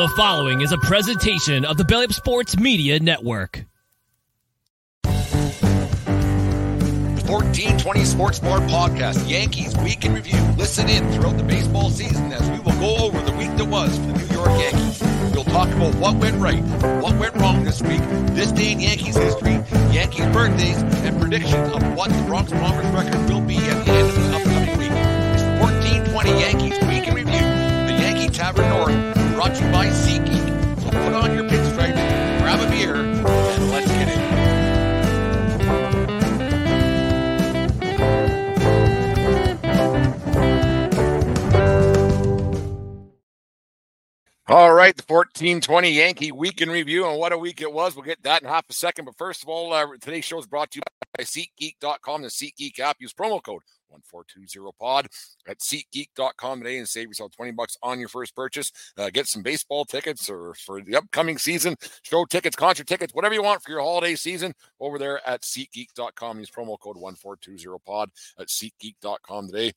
The following is a presentation of the Belly Up Sports Media Network. 1420 Sports Bar Podcast, Yankees Week in Review. Listen in throughout the baseball season as we will go over the week that was for the New York Yankees. We'll talk about what went right, what went wrong this week, this day in Yankees history, Yankees birthdays, and predictions of what the Bronx Bombers record will be at the end of the upcoming week. It's 1420 Yankees Week in Review, the Yankee Tavern North, brought to you by SeatGeek. So put on your pinstripes, grab a beer, and let's get in. All right, the 1420 Yankee week in review, and what a week it was. We'll get that in half a second. But first of all, uh, today's show is brought to you by SeatGeek.com, the SeatGeek app. Use promo code 1420pod at SeatGeek.com today and save yourself 20 bucks on your first purchase. Uh, get some baseball tickets or for the upcoming season, show tickets, concert tickets, whatever you want for your holiday season over there at SeatGeek.com. Use promo code 1420pod at SeatGeek.com today.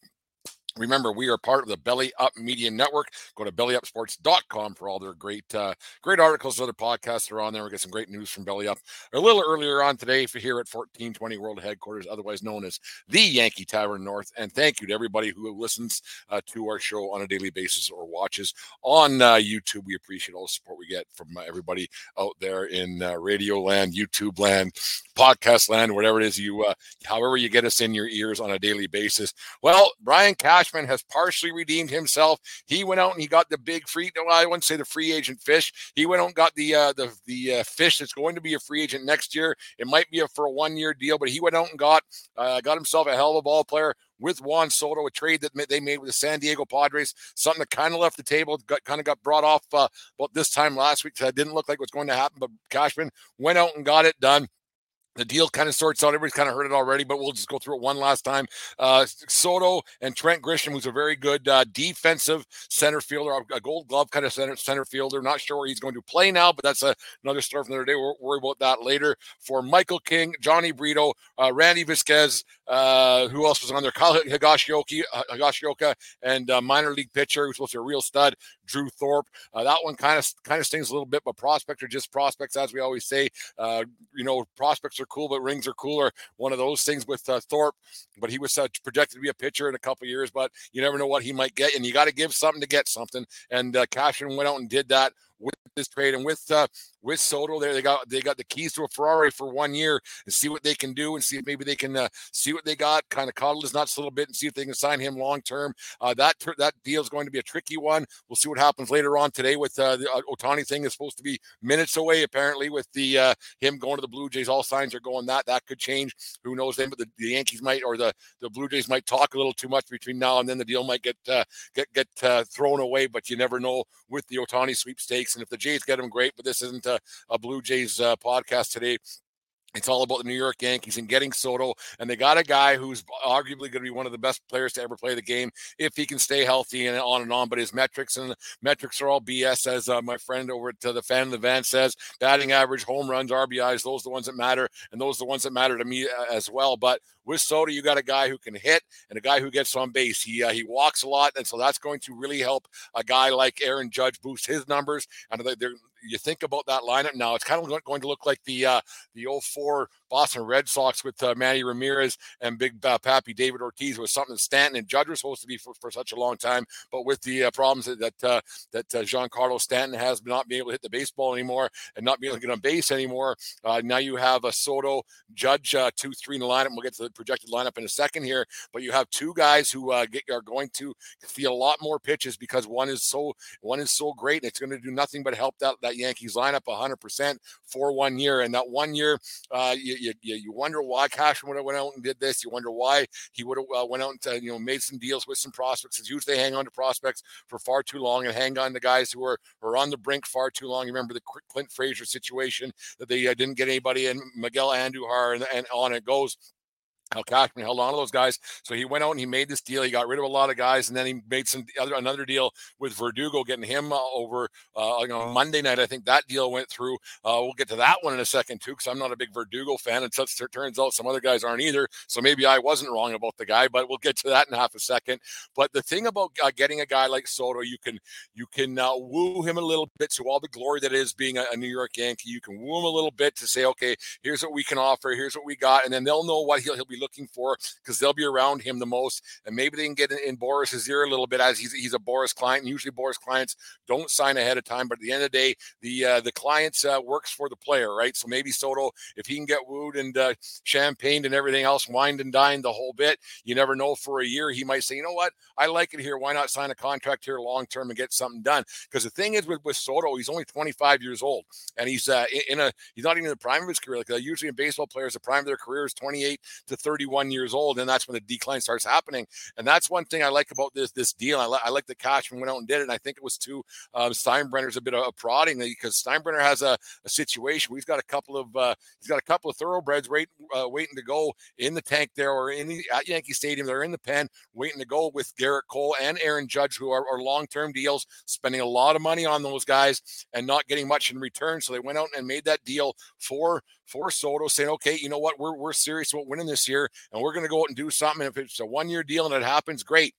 Remember, we are part of the Belly Up Media Network. Go to bellyupsports.com for all their great, uh, great articles. Other podcasts are on there. We get some great news from Belly Up a little earlier on today. You're here at 1420 World Headquarters, otherwise known as the Yankee Tavern North. And thank you to everybody who listens uh, to our show on a daily basis or watches on uh, YouTube. We appreciate all the support we get from uh, everybody out there in uh, radio land, YouTube land, podcast land, whatever it is you, uh, however you get us in your ears on a daily basis. Well, Brian Cash Cashman has partially redeemed himself. He went out and he got the big free. Well, I wouldn't say the free agent fish. He went out and got the uh, the the uh, fish that's going to be a free agent next year. It might be a, for a one year deal, but he went out and got uh, got himself a hell of a ball player with Juan Soto, a trade that they made with the San Diego Padres, something that kind of left the table, got, kind of got brought off uh, about this time last week. That didn't look like what's going to happen, but Cashman went out and got it done the deal kind of sorts out. Everybody's kind of heard it already, but we'll just go through it one last time. Uh, Soto and Trent Grisham, who's a very good uh, defensive center fielder, a Gold Glove kind of center center fielder. Not sure where he's going to play now, but that's a, another story from the other day. We'll worry about that later. For Michael King, Jhony Brito, uh, Randy Vasquez, uh, who else was on there? Kyle Higashioka, and uh, minor league pitcher who's supposed to be a real stud, Drew Thorpe. Uh, that one kind of kind of stings a little bit, but prospects are just prospects, as we always say. You know, prospects are cool, but rings are cooler. One of those things with uh, Thorpe, but he was projected to be a pitcher in a couple years, but you never know what he might get, and you got to give something to get something. And uh, Cashman went out and did that with this trade and with uh, with Soto there. They got they got the keys to a Ferrari for one year and see what they can do and see if maybe they can uh, see what they got. Kind of coddle his nuts a little bit and see if they can sign him long term. Uh, that that deal is going to be a tricky one. We'll see what happens later on today with uh, the uh, Ohtani thing is supposed to be minutes away apparently with the uh, him going to the Blue Jays. All signs are going that that could change. Who knows? Then, but the, the Yankees might or the the Blue Jays might talk a little too much between now and then. The deal might get uh, get get thrown away, but you never know with the Ohtani sweepstakes. And if the Jays get him, great. But this isn't a, a Blue Jays uh, podcast today. It's all about the New York Yankees and getting Soto. And they got a guy who's arguably going to be one of the best players to ever play the game if he can stay healthy and on and on. But his metrics and metrics are all BS, as uh, my friend over at uh, the fan of the van says. Batting average, home runs, RBIs, those are the ones that matter. And those are the ones that matter to me uh, as well. But with Soto, you got a guy who can hit and a guy who gets on base. He uh, he walks a lot, and so that's going to really help a guy like Aaron Judge boost his numbers. And they're you think about that lineup now, it's kind of going to look like the uh, the 04 Boston Red Sox with uh, Manny Ramirez and Big uh, Papi David Ortiz was something that Stanton and Judge were supposed to be for, for such a long time, but with the uh, problems that that, uh, that uh, Giancarlo Stanton has not being able to hit the baseball anymore and not being able to get on base anymore, uh, now you have a Soto Judge two three in the lineup. We'll get to the projected lineup in a second here, but you have two guys who get, are going to see a lot more pitches because one is so one is so great and it's going to do nothing but help that that Yankees lineup 100% for one year. And that one year, uh, you, you, you wonder why Cashman would have went out and did this. You wonder why he would have uh, went out and uh, you know made some deals with some prospects. It's usually hang on to prospects for far too long and hang on to guys who are, are on the brink far too long. You remember the Clint Frazier situation that they uh, didn't get anybody and Miguel Andujar and, and on it goes Al Cashman held on to those guys. So he went out and he made this deal. He got rid of a lot of guys, and then he made some other another deal with Verdugo, getting him uh, over uh, you know, Monday night. I think that deal went through. Uh, we'll get to that one in a second too, because I'm not a big Verdugo fan, and it turns out some other guys aren't either. So maybe I wasn't wrong about the guy, but we'll get to that in half a second. But the thing about uh, getting a guy like Soto, you can you can uh, woo him a little bit to all the glory that is being a, a New York Yankee. You can woo him a little bit to say, okay, here's what we can offer, here's what we got, and then they'll know what he'll, he'll be looking for because they'll be around him the most. And maybe they can get in, in Boras's ear a little bit as he's, he's a Boras client. Usually, Boras clients don't sign ahead of time, but at the end of the day, the uh, the clients uh, works for the player, right? So maybe Soto, if he can get wooed and uh, champagned and everything else, wined and dined the whole bit, you never know. For a year, he might say, you know what, I like it here. Why not sign a contract here long term and get something done? Because the thing is with, with Soto, he's only 25 years old, and he's uh, in a he's not even in the prime of his career. Like uh, usually in baseball players, the prime of their career is 28 to 31 years old, and that's when the decline starts happening. And that's one thing I like about this this deal. I, li- I like the Cashman went out and did it. And I think it was to um, Steinbrenner's a bit of a prodding because Steinbrenner has a, a situation. We've got a couple of uh, he's got a couple of thoroughbreds wait, uh, waiting to go in the tank there or in the, at Yankee Stadium. They're in the pen waiting to go with Gerrit Cole and Aaron Judge, who are, are long term deals, spending a lot of money on those guys and not getting much in return. So they went out and made that deal for for Soto, saying, okay, you know what, we're we're serious about winning this year, and we're going to go out and do something. If it's a one year deal and it happens, great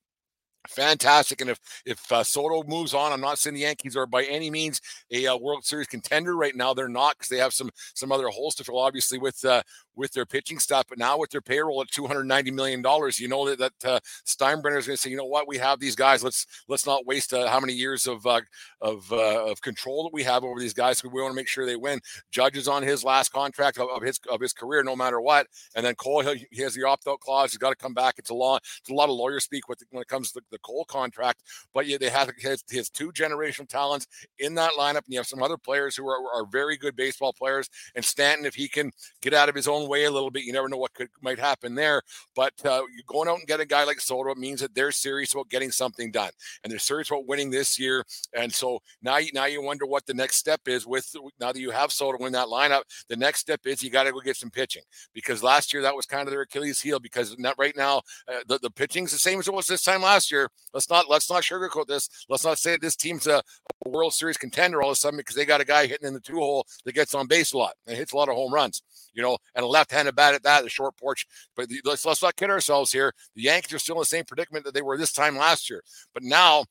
fantastic. And if if uh, Soto moves on, I'm not saying the Yankees are by any means a uh, World Series contender right now. They're not because they have some some other holes to fill, obviously with uh, with their pitching staff. But now with their payroll at 290 million dollars, you know that that uh, Steinbrenner is going to say, you know what, we have these guys. Let's let's not waste uh, how many years of uh, of uh, of control that we have over these guys. We want to make sure they win. Judge is on his last contract of, of his of his career, no matter what. And then Cole, he has the opt out clause. He's got to come back. It's a law. It's a lot of lawyer speak with when it comes to the, the Cole contract. But yeah, they have his, his two generational talents in that lineup, and you have some other players who are, are very good baseball players. And Stanton, if he can get out of his own way a little bit, you never know what could might happen there. But uh, you're going out and get a guy like Soto means that they're serious about getting something done, and they're serious about winning this year. And so now, you, now you wonder what the next step is. With now that you have Soto in that lineup, the next step is you got to go get some pitching because last year that was kind of their Achilles heel. Because not right now uh, the the pitching's the same as it was this time last year. Let's not let's not sugarcoat this. Let's not say this team's a, World Series contender all of a sudden because they got a guy hitting in the two hole that gets on base a lot and hits a lot of home runs. You know, and left-handed bat at that, the short porch. But the, let's let's not kid ourselves here. The Yankees are still in the same predicament that they were this time last year. But now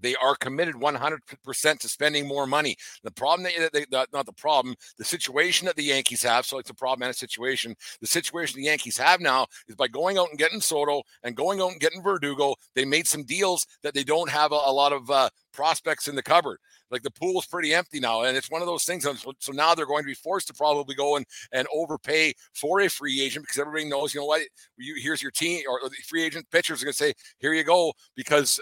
they are committed 100% to spending more money. The problem that they, not the problem, the situation that the Yankees have. So it's a problem and a situation. The situation the Yankees have now is by going out and getting Soto and going out and getting Verdugo. They made some deals that they don't have a, a lot of uh, prospects in the cupboard. Like the pool's pretty empty now, and it's one of those things. Um, so now they're going to be forced to probably go and, and overpay for a free agent because everybody knows, you know what, you, here's your team or the free agent pitchers are going to say, here you go, because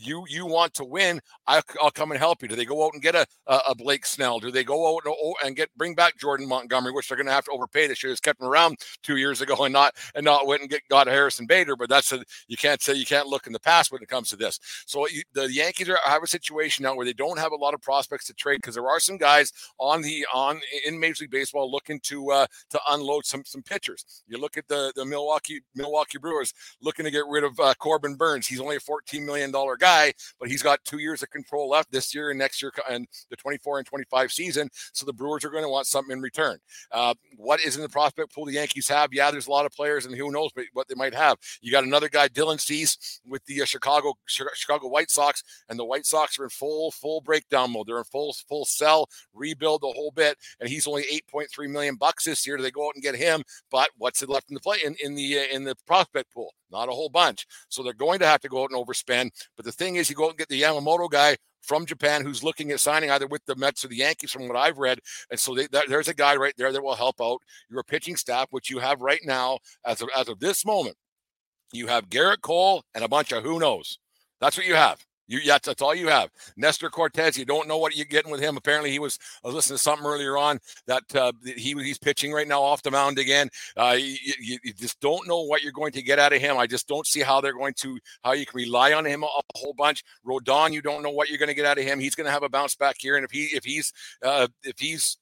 you you want to win, I, will come and help you. Do they go out and get a, a, Blake Snell? Do they go out and, and, get bring back Jordan Montgomery, which they're going to have to overpay? They should have kept him around two years ago and not and not went and get got Harrison Bader. But that's a you can't say you can't look in the past when it comes to this. So you, the Yankees are have a situation now where they don't have a lot of prospects to trade because there are some guys on the on in Major League Baseball looking to uh, to unload some some pitchers. You look at the the Milwaukee Milwaukee Brewers looking to get rid of uh, Corbin Burnes He's only a 14 million dollar guy guy, but he's got two years of control left this year and next year and the 24 and 25 season. So the Brewers are going to want something in return. Uh, what is in the prospect pool the Yankees have? Yeah, there's a lot of players, and who knows what they might have. You got another guy, Dylan Cease, with the uh, Chicago Chicago White Sox, and the White Sox are in full full breakdown mode. They're in full full sell, rebuild the whole bit, and he's only 8.3 million bucks this year. Do they go out and get him? But what's it left in the play in, in the uh, in the prospect pool? Not a whole bunch. So they're going to have to go out and overspend. But the thing is, you go out and get the Yamamoto guy from Japan who's looking at signing either with the Mets or the Yankees, from what I've read. And so they, that, there's a guy right there that will help out your pitching staff, which you have right now as of, as of this moment. You have Gerrit Cole and a bunch of who knows. That's what you have. You, that's, that's all you have. Nestor Cortes, you don't know what you're getting with him. Apparently, he was. I was listening to something earlier on that uh, he he's pitching right now off the mound again. Uh, you, you, you, just don't know what you're going to get out of him. I just don't see how they're going to how you can rely on him a, a whole bunch. Rodon, you don't know what you're going to get out of him. He's going to have a bounce back here, and if he if he's uh, if he's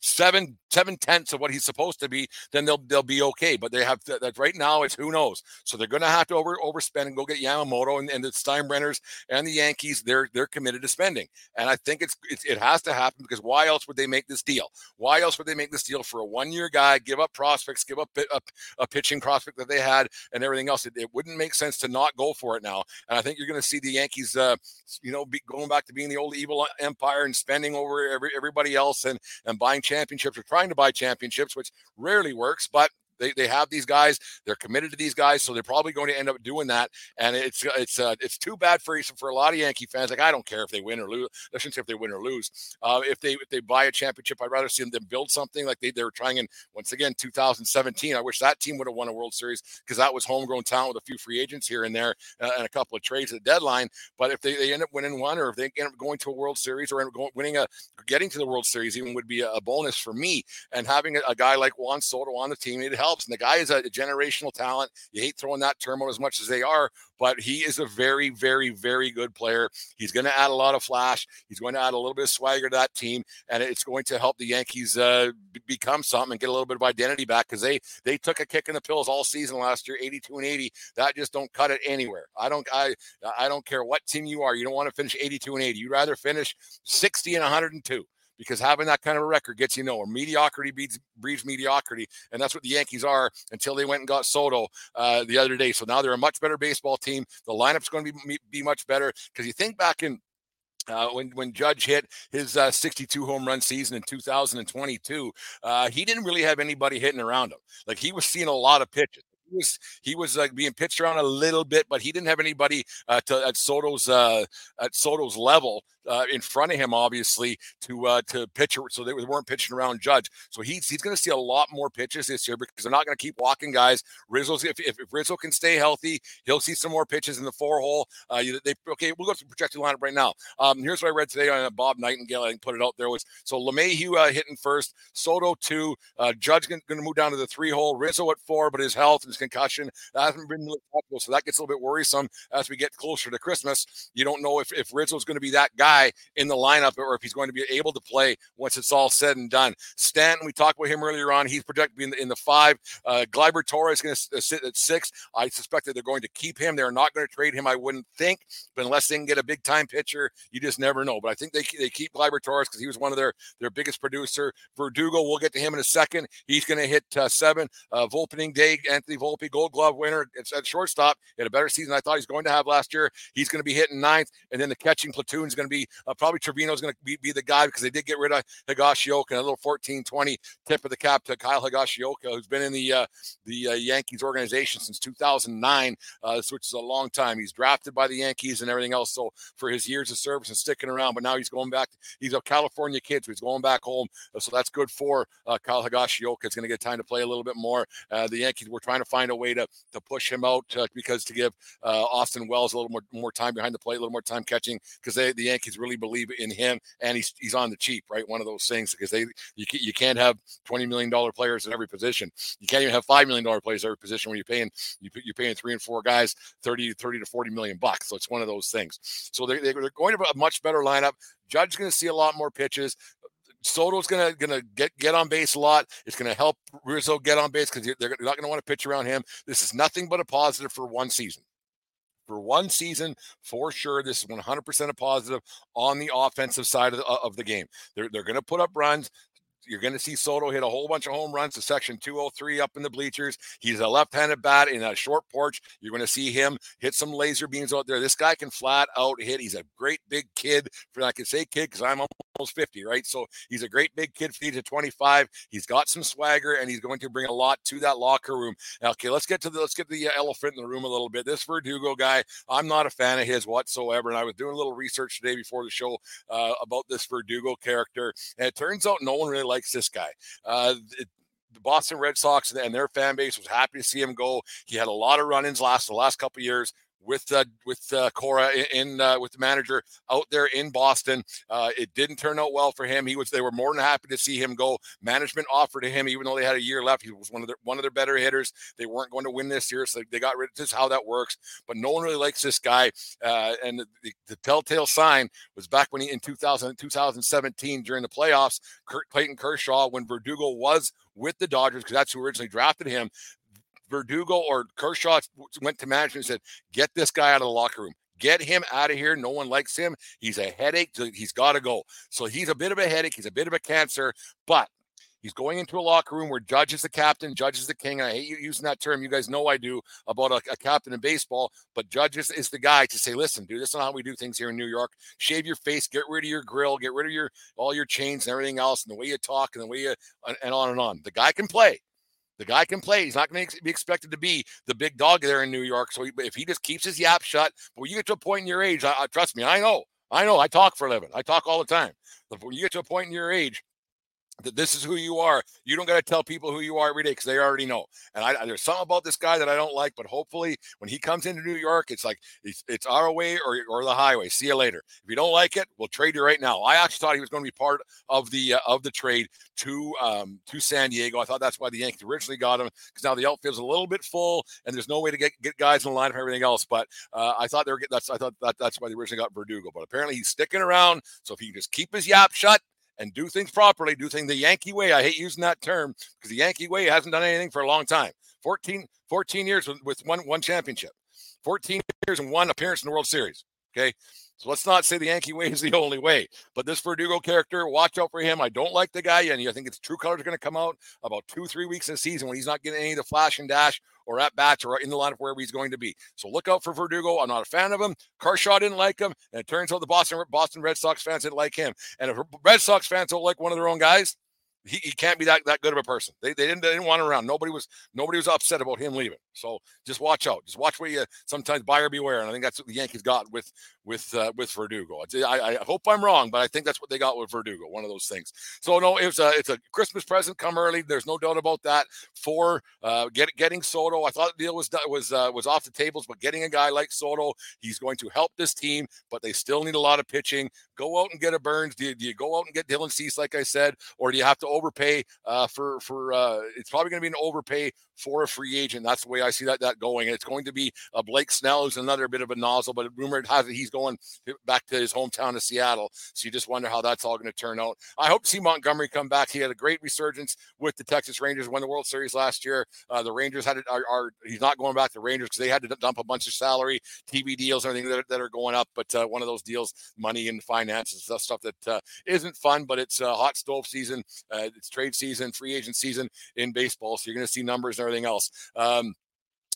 seven seven tenths of what he's supposed to be, then they'll they'll be okay. But they have that right now. It's who knows. So they're going to have to over overspend and go get Yamamoto and, and the Steinbrenners and the Yankees. They're they're committed to spending, and I think it's, it's it has to happen because why else would they make this deal? Why else would they make this deal for a one year guy? Give up prospects, give up a, a pitching prospect that they had, and everything else. It, it, wouldn't make sense to not go for it now. And I think you're going to see the Yankees, uh, you know, be, going back to being the old evil empire and spending over every, everybody else and and buying championships or trying to buy championships, which rarely works, but they, they have these guys. They're committed to these guys, so they're probably going to end up doing that. And it's it's uh, it's too bad for for a lot of Yankee fans. Like I don't care if they win or lose. I shouldn't say if they win or lose. Uh, if they if they buy a championship, I'd rather see them build something like they, they were trying in once again 2017. I wish that team would have won a World Series because that was homegrown talent with a few free agents here and there uh, and a couple of trades at the deadline. But if they, they end up winning one or if they end up going to a World Series or end going, winning a getting to the World Series even would be a bonus for me. And having a, a guy like Juan Soto on the team, it helps. And the guy is a generational talent. You hate throwing that term out as much as they are, but he is a very, very, very good player. He's going to add a lot of flash. He's going to add a little bit of swagger to that team, and it's going to help the Yankees uh, become something and get a little bit of identity back because they they took a kick in the pills all season last year, 82 and 80. That just don't cut it anywhere. I don't I I don't care what team you are. You don't want to finish 82 and 80. You'd rather finish 60 and 102 because having that kind of a record gets you nowhere. Mediocrity breeds, breeds mediocrity, and that's what the Yankees are until they went and got Soto uh, the other day. So now they're a much better baseball team. The lineup's going to be, be much better because you think back in uh, when when Judge hit his uh, 62 home run season in 2022, uh, he didn't really have anybody hitting around him. Like he was seeing a lot of pitches he was he was like being pitched around a little bit, but he didn't have anybody uh, to, at Soto's uh, at Soto's level uh, in front of him, obviously, to uh, to pitch. So they weren't pitching around Judge. So he's he's going to see a lot more pitches this year because they're not going to keep walking guys. Rizzo's if, if, if, Rizzo can stay healthy, he'll see some more pitches in the four hole. Uh, they okay, we'll go to the projected lineup right now. Um, here's what I read today on uh, Bob Nightingale. I put it out there was so LeMahieu uh, hitting first, Soto two, uh, Judge going to move down to the three hole, Rizzo at four, but his health and his concussion hasn't been really possible, so that gets a little bit worrisome as we get closer to Christmas. You don't know if if Rizzo's going to be that guy guy in the lineup or if he's going to be able to play once it's all said and done. Stanton, we talked about him earlier on. He's projected to be in the, in the five. Uh, Torres is going to uh, sit at six. I suspect that they're going to keep him. They're not going to trade him, I wouldn't think, but unless they can get a big time pitcher, you just never know. But I think they, they keep Gleyber Torres because he was one of their, their biggest producer. Verdugo, we'll get to him in a second. He's going to hit uh, seven. Uh, Volpening Day, Anthony Volpe, Gold Glove winner. It's at shortstop. He had a better season I thought he's going to have last year. He's going to be hitting ninth, and then the catching platoon is going to be uh, probably Trevino is going to be, be, the guy because they did get rid of Higashioka. And a little 14-20 tip of the cap to Kyle Higashioka, who's been in the uh, the uh, Yankees organization since 2009, uh, which is a long time. He's drafted by the Yankees and everything else. So for his years of service and sticking around, but now he's going back. He's a California kid, so he's going back home. So that's good for uh, Kyle Higashioka. It's going to get time to play a little bit more. Uh, the Yankees were trying to find a way to to push him out uh, because to give uh, Austin Wells a little more more time behind the plate, a little more time catching because the Yankees really believe in him, and he's he's on the cheap, right? One of those things because they you you can't have twenty million dollar players at every position. You can't even have five million dollar players every position when you're paying you, you're paying three and four guys 30 30 to 40 million bucks. So it's one of those things. So they're, they're going to a much better lineup. Judge's going to see a lot more pitches. Soto's gonna gonna get get on base a lot. It's gonna help Rizzo get on base because they're not gonna want to pitch around him. This is nothing but a positive for one season for one season for sure. This is 100% a positive on the offensive side of the, of the game. They're, they're going to put up runs. You're going to see Soto hit a whole bunch of home runs to section 203 up in the bleachers. He's a left handed bat in a short porch. You're going to see him hit some laser beams out there. This guy can flat out hit. He's a great big kid. For I can say kid because I'm almost 50, right? So he's a great big kid, feet to 25. He's got some swagger and he's going to bring a lot to that locker room. Okay, let's get to the let's get the uh, elephant in the room a little bit. This Verdugo guy, I'm not a fan of his whatsoever. And I was doing a little research today before the show uh, about this Verdugo character, and it turns out no one really likes this guy. Uh, it, the Boston Red Sox and their fan base was happy to see him go. He had a lot of run-ins last the last couple years with uh, with uh, Cora in uh, with the manager out there in Boston. Uh, it didn't turn out well for him. He was they were more than happy to see him go. Management offered to him, even though they had a year left. He was one of their one of their better hitters. They weren't going to win this year, so they got rid. of This is how that works. But no one really likes this guy. Uh, and the, the, telltale sign was back when he in 2000 2017 during the playoffs. Kurt Clayton Kershaw when Verdugo was with the Dodgers because that's who originally drafted him. Verdugo or Kershaw went to management and said, "Get this guy out of the locker room. Get him out of here. No one likes him. He's a headache. He's got to go." So he's a bit of a headache. He's a bit of a cancer, but He's going into a locker room where Judge is the captain, Judge is the king. And I hate you using that term. You guys know I do about a, a captain in baseball, but Judge is, is, the guy to say, listen, dude, this is not how we do things here in New York. Shave your face, get rid of your grill, get rid of your all your chains and everything else, and the way you talk and the way you and on and on. The guy can play. The guy can play. He's not going to be expected to be the big dog there in New York. So if he just keeps his yap shut, but when you get to a point in your age, I, I, trust me, I know, I know, I talk for a living. I talk all the time. But when you get to a point in your age that this is who you are. You don't got to tell people who you are every day because they already know. And I, there's something about this guy that I don't like, but hopefully when he comes into New York, it's like it's, it's our way or, or the highway. See you later. If you don't like it, we'll trade you right now. I actually thought he was going to be part of the uh, of the trade to um, to San Diego. I thought that's why the Yankees originally got him because now the outfield's a little bit full and there's no way to get, get guys in the line for everything else. But uh, I thought they were that's I thought that, that's why they originally got Verdugo. But apparently he's sticking around. So if he can just keep his yap shut and do things properly, do things the Yankee way. I hate using that term because the Yankee way hasn't done anything for a long time. 14, 14 years with, with one one championship, 14 years and one appearance in the World Series. Okay. So let's not say the Yankee way is the only way. But this Verdugo character, watch out for him. I don't like the guy, and I think its true colors are going to come out about two, three weeks in the season when he's not getting any of the flash and dash or at bats or in the lineup wherever he's going to be. So look out for Verdugo. I'm not a fan of him. Kershaw didn't like him, and it turns out the Boston Boston Red Sox fans didn't like him. And if Red Sox fans don't like one of their own guys, he, he can't be that, that good of a person. They, they didn't they didn't want him around. Nobody was nobody was upset about him leaving. So just watch out. Just watch where you sometimes buyer beware. And I think that's what the Yankees got with with uh, with Verdugo. I, I hope I'm wrong, but I think that's what they got with Verdugo. One of those things. So no, it's a it's a Christmas present come early. There's no doubt about that. For uh, get, getting Soto, I thought the deal was was uh, was off the tables, but getting a guy like Soto, he's going to help this team. But they still need a lot of pitching. Go out and get a Burnes. Do you, do you go out and get Dylan Cease, like I said, or do you have to overpay uh, for for? Uh, it's probably going to be an overpay for a free agent. That's the way I see that that going. It's going to be a Blake Snell, who's another bit of a nozzle, but rumored has it he's going back to his hometown of Seattle. So you just wonder how that's all going to turn out. I hope to see Montgomery come back. He had a great resurgence with the Texas Rangers, won the World Series last year. Uh, the Rangers had it, are, are, he's not going back to Rangers because they had to dump a bunch of salary, TV deals, and everything that, that are going up. But uh, one of those deals, money and finances, stuff, stuff that uh, not fun, but it's uh, hot stove season, uh, it's trade season, free agent season in baseball. So you're going to see numbers and everything else. Um,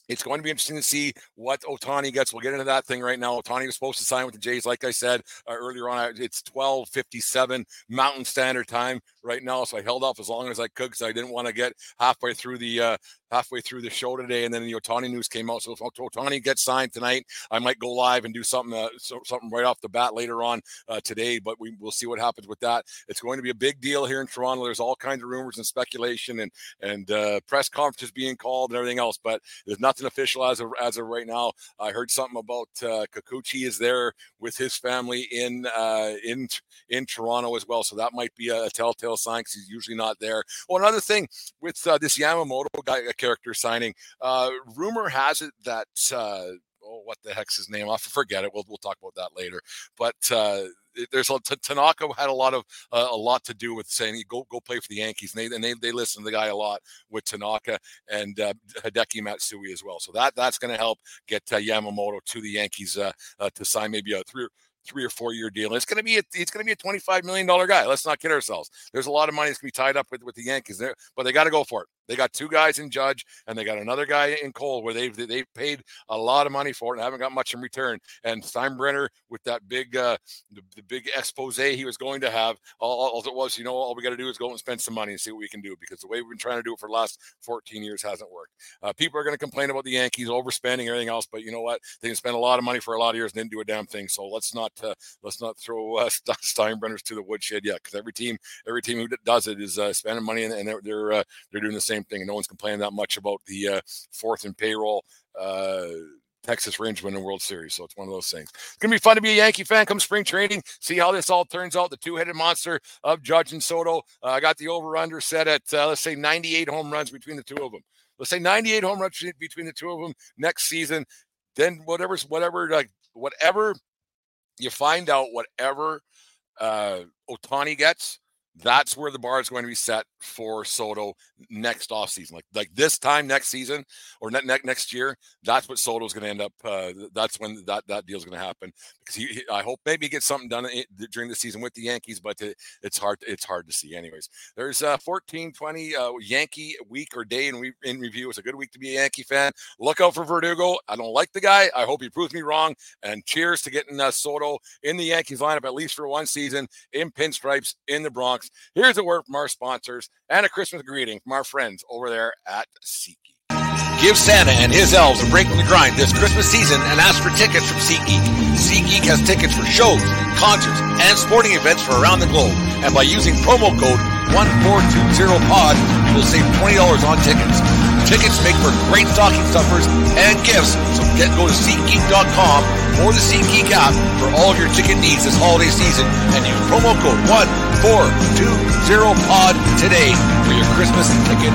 it's going to be interesting to see what Ohtani gets. We'll get into that thing right now. Ohtani was supposed to sign with the Jays, like I said uh, earlier on. It's 12:57 Mountain Standard Time right now, so I held off as long as I could because I didn't want to get halfway through the uh, halfway through the show today, and then the Ohtani news came out. So if Ohtani gets signed tonight, I might go live and do something uh, so, something right off the bat later on uh, today. But we will see what happens with that. It's going to be a big deal here in Toronto. There's all kinds of rumors and speculation and and uh, press conferences being called and everything else, but there's nothing official as of as of right now. I heard something about uh, Kikuchi is there with his family in uh, in in Toronto as well, so that might be a, a telltale sign because he's usually not there. Well, another thing with uh, this Yamamoto guy character signing. Uh, rumor has it that uh, oh, what the heck's his name? I forget it. We'll we'll talk about that later. But uh, there's a Tanaka had a lot of uh, a lot to do with saying go go play for the Yankees, and they and they, they listen to the guy a lot with Tanaka and uh, Hideki Matsui as well. So that that's going to help get uh, Yamamoto to the Yankees uh, uh, to sign maybe a three three or four year deal. And it's going to be a, it's going to be a twenty five million dollar guy. Let's not kid ourselves. There's a lot of money that's going to be tied up with with the Yankees there, but they got to go for it. They got two guys in Judge, and they got another guy in Cole, where they've they've paid a lot of money for it and haven't got much in return. And Steinbrenner with that big uh, the, the big expose he was going to have, all, all it was, you know, all we got to do is go and spend some money and see what we can do because the way we've been trying to do it for the last 14 years hasn't worked. Uh, people are going to complain about the Yankees overspending everything else, but you know what? They can spend a lot of money for a lot of years and didn't do a damn thing. So let's not uh, let's not throw uh, Steinbrenners to the woodshed yet because every team every team who does it is uh, spending money and, and they're they're, uh, they're doing the same thing and no one's complaining that much about the uh, fourth and payroll uh, Texas Rangers winning World Series. So it's one of those things. It's gonna be fun to be a Yankee fan come spring training. See how this all turns out. The two-headed monster of Judge and Soto. Uh, I got the over/under set at uh, let's say 98 home runs between the two of them. Let's say 98 home runs between the two of them next season. Then whatever's whatever like whatever you find out, whatever uh Ohtani gets, that's where the bar is going to be set for Soto next offseason. Like like this time next season or ne- ne- next year, that's what Soto's going to end up. Uh, that's when that that deal's going to happen. Because he, he, I hope maybe he gets something done during the season with the Yankees, but it, it's hard. It's hard to see. Anyways, there's uh 14, 20 uh, Yankee week or day in, re- in review. It's a good week to be a Yankee fan. Look out for Verdugo. I don't like the guy. I hope he proves me wrong. And cheers to getting uh, Soto in the Yankees lineup at least for one season in pinstripes in the Bronx. Here's a word from our sponsors and a Christmas greeting from our friends over there at SeatGeek. Give Santa and his elves a break from the grind this Christmas season and ask for tickets from SeatGeek. SeatGeek has tickets for shows, concerts, and sporting events for around the globe. And by using promo code 1420POD, you will save $20 on tickets. Tickets make for great stocking stuffers and gifts, so get go to SeatGeek.com or the SeatGeek app for all of your ticket needs this holiday season and use promo code 1420POD today for your Christmas ticket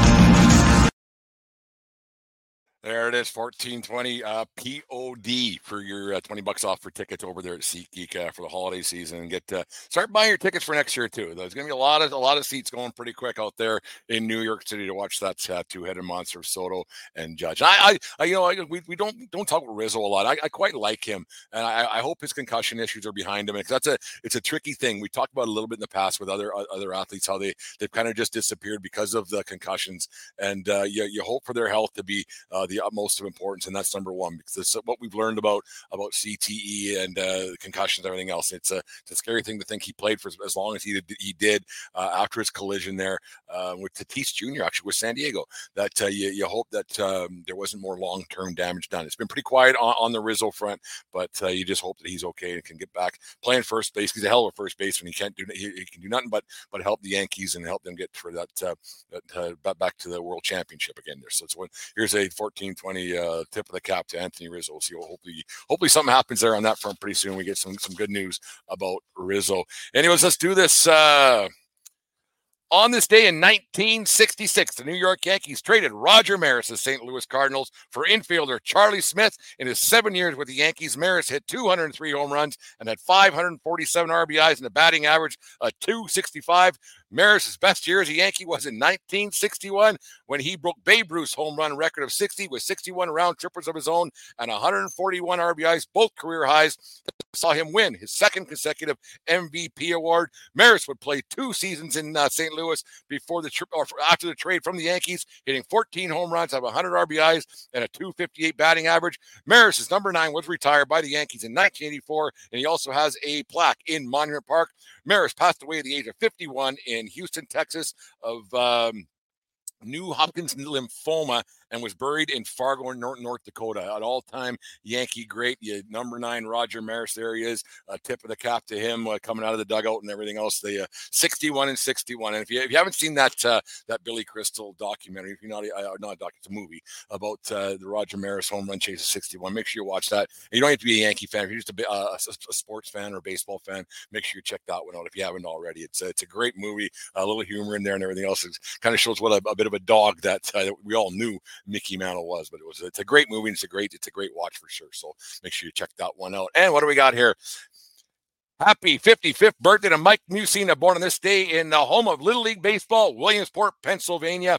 there it is, fourteen twenty uh, POD for your uh, twenty bucks off for tickets over there at SeatGeek uh, for the holiday season. Get uh, start buying your tickets for next year too. There's going to be a lot of a lot of seats going pretty quick out there in New York City to watch that uh, two-headed monster Soto and Judge. I, I, I you know, I, we, we don't don't talk Rizzo a lot. I, I quite like him, and I, I hope his concussion issues are behind him. Because that's a it's a tricky thing. We talked about a little bit in the past with other other athletes how they they've kind of just disappeared because of the concussions, and uh, you you hope for their health to be the the utmost of importance, and that's number one because it's what we've learned about about CTE and uh, concussions, and everything else. It's a, it's a scary thing to think he played for as long as he did, he did uh, after his collision there uh, with Tatis Jr. actually with San Diego. That uh, you, you hope that um, there wasn't more long term damage done. It's been pretty quiet on, on the Rizzo front, but uh, you just hope that he's okay and can get back playing first base. He's a hell of a first baseman. He can't do he, he can do nothing but but help the Yankees and help them get for that, uh, that back to the World Championship again. There, so it's one. Here's a 14 20 uh, tip of the cap to Anthony Rizzo. See. Hopefully, hopefully something happens there on that front pretty soon. We get some some good news about Rizzo. Anyways, let's do this. Uh, on this day in 1966, the New York Yankees traded Roger Maris to St. Louis Cardinals for infielder Charlie Smith. In his seven years with the Yankees, Maris hit 203 home runs and had 547 RBIs and a batting average of 265. Maris's best year as a Yankee was in 1961 when he broke Babe Ruth's home run record of 60 with 61 round trippers of his own and 141 RBIs, both career highs. That saw him win his second consecutive MVP award. Maris would play two seasons in uh, St. Louis before the trip or after the trade from the Yankees, hitting 14 home runs, have 100 RBIs, and a 258 batting average. Maris's number nine was retired by the Yankees in 1984, and he also has a plaque in Monument Park. Maris passed away at the age of 51 in Houston, Texas, of um, non-Hodgkins lymphoma and was buried in Fargo, North, North Dakota. An all-time Yankee great, you, number nine Roger Maris. There he is. A tip of the cap to him uh, coming out of the dugout and everything else. The uh, 61 and 61. And if you, if you haven't seen that uh, that Billy Crystal documentary, if you're not uh, not a doc, it's a movie about uh, the Roger Maris home run chase of 61. Make sure you watch that. And you don't have to be a Yankee fan. If you're just a, uh, a, sports fan or a baseball fan, make sure you check that one out if you haven't already. It's a, it's a great movie. A little humor in there and everything else. It kind of shows what a, a, bit of a dog uh, that we all knew Mickey Mantle was, but it was it's a great movie it's a great it's a great watch for sure. So make sure you check that one out. And what do we got here? Happy 55th birthday to Mike Mussina, born on this day in the home of Little League Baseball, Williamsport, Pennsylvania.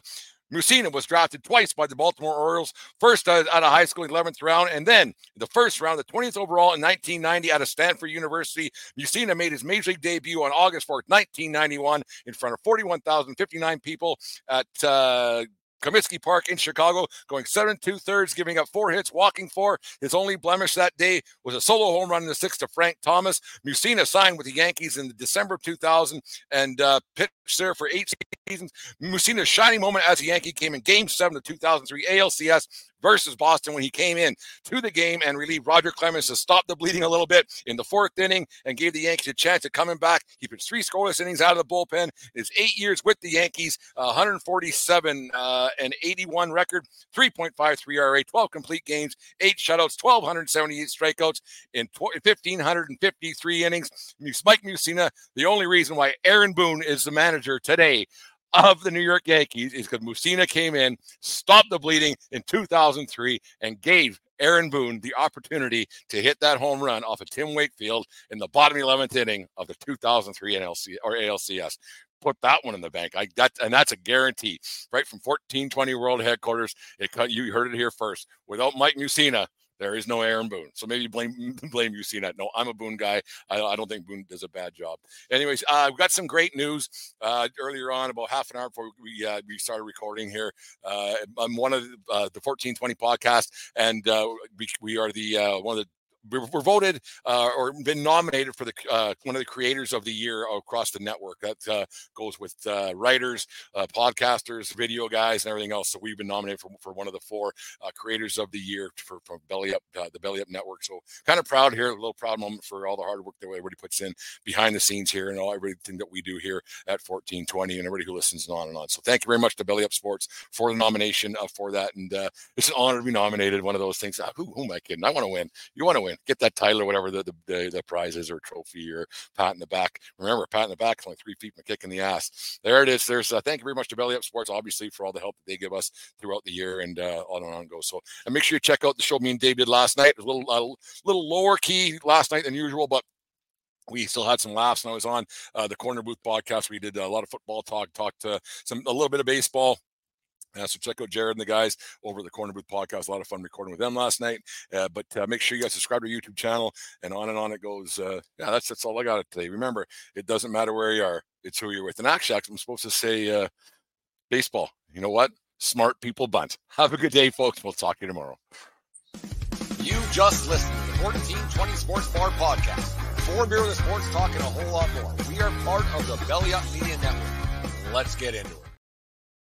Mussina was drafted twice by the Baltimore Orioles, first out of high school, 11th round, and then the first round, the 20th overall in 1990 out of Stanford University. Mussina made his major league debut on August 4th, 1991, in front of 41,059 people at uh, Comiskey Park in Chicago, going seven two thirds, giving up four hits, walking four. His only blemish that day was a solo home run in the sixth to Frank Thomas. Mussina signed with the Yankees in December of 2000 and uh, pitched there for eight seasons. Mussina's shining moment as a Yankee came in Game Seven of 2003 ALCS versus Boston when he came in to the game and relieved Roger Clemens to stop the bleeding a little bit in the fourth inning and gave the Yankees a chance of coming back. He pitched three scoreless innings out of the bullpen. His eight years with the Yankees, uh, 147 uh, and 81 record, 3.53 ERA, 12 complete games, eight shutouts, 1,278 strikeouts in 1,553 innings. Mike Mussina, the only reason why Aaron Boone is the manager today of the New York Yankees is because Mussina came in, stopped the bleeding in 2003, and gave Aaron Boone the opportunity to hit that home run off of Tim Wakefield in the bottom 11th inning of the 2003 NLC or ALCS. Put that one in the bank. I that and that's a guarantee, right from 1420 World Headquarters. It you heard it here first. Without Mike Mussina, there is no Aaron Boone. So maybe blame blame you see that. No, I'm a Boone guy. I, I, don't think Boone does a bad job. Anyways, uh, we've got some great news uh, earlier on, about half an hour before we uh, we started recording here. Uh, I'm one of the, uh, the 1420 podcast, and uh, we, we are the one of the we're, voted uh, or been nominated for the uh, one of the creators of the year across the network. That uh, goes with uh, writers, uh, podcasters, video guys, and everything else. So we've been nominated for, for one of the four uh, creators of the year for, for Belly Up, the Belly Up Network. So kind of proud here, a little proud moment for all the hard work that everybody puts in behind the scenes here and all everything that we do here at 1420 and everybody who listens and on and on. So thank you very much to Belly Up Sports for the nomination for that. And it's an honor to be nominated. One of those things. who, who am I kidding? I want to win. You want to win get that title or whatever the, the, the, prize is or trophy or pat in the back. Remember, pat in the back is only three feet from a kick in the ass. There it is. There's uh, thank you very much to Belly Up Sports, obviously, for all the help that they give us throughout the year and uh, on and on and go. So and make sure you check out the show me and Dave did last night. It was a little, uh, little lower key last night than usual, but we still had some laughs and I was on uh, the corner booth podcast. We did a lot of football talk, talked to some a little bit of baseball, uh, so check out Jared and the guys over at the Corner Booth podcast. A lot of fun recording with them last night. Uh, but uh, make sure you guys subscribe to our YouTube channel, and on and on it goes. Uh, yeah, that's that's all I got today. Remember, it doesn't matter where you are; it's who you're with. And actually, I'm supposed to say uh, baseball. You know what? Smart people bunt. Have a good day, folks. We'll talk to you tomorrow. You just listened to the 1420 Sports Bar podcast. Four beer with sports talk and a whole lot more. We are part of the Belly Up Media Network. Let's get into it.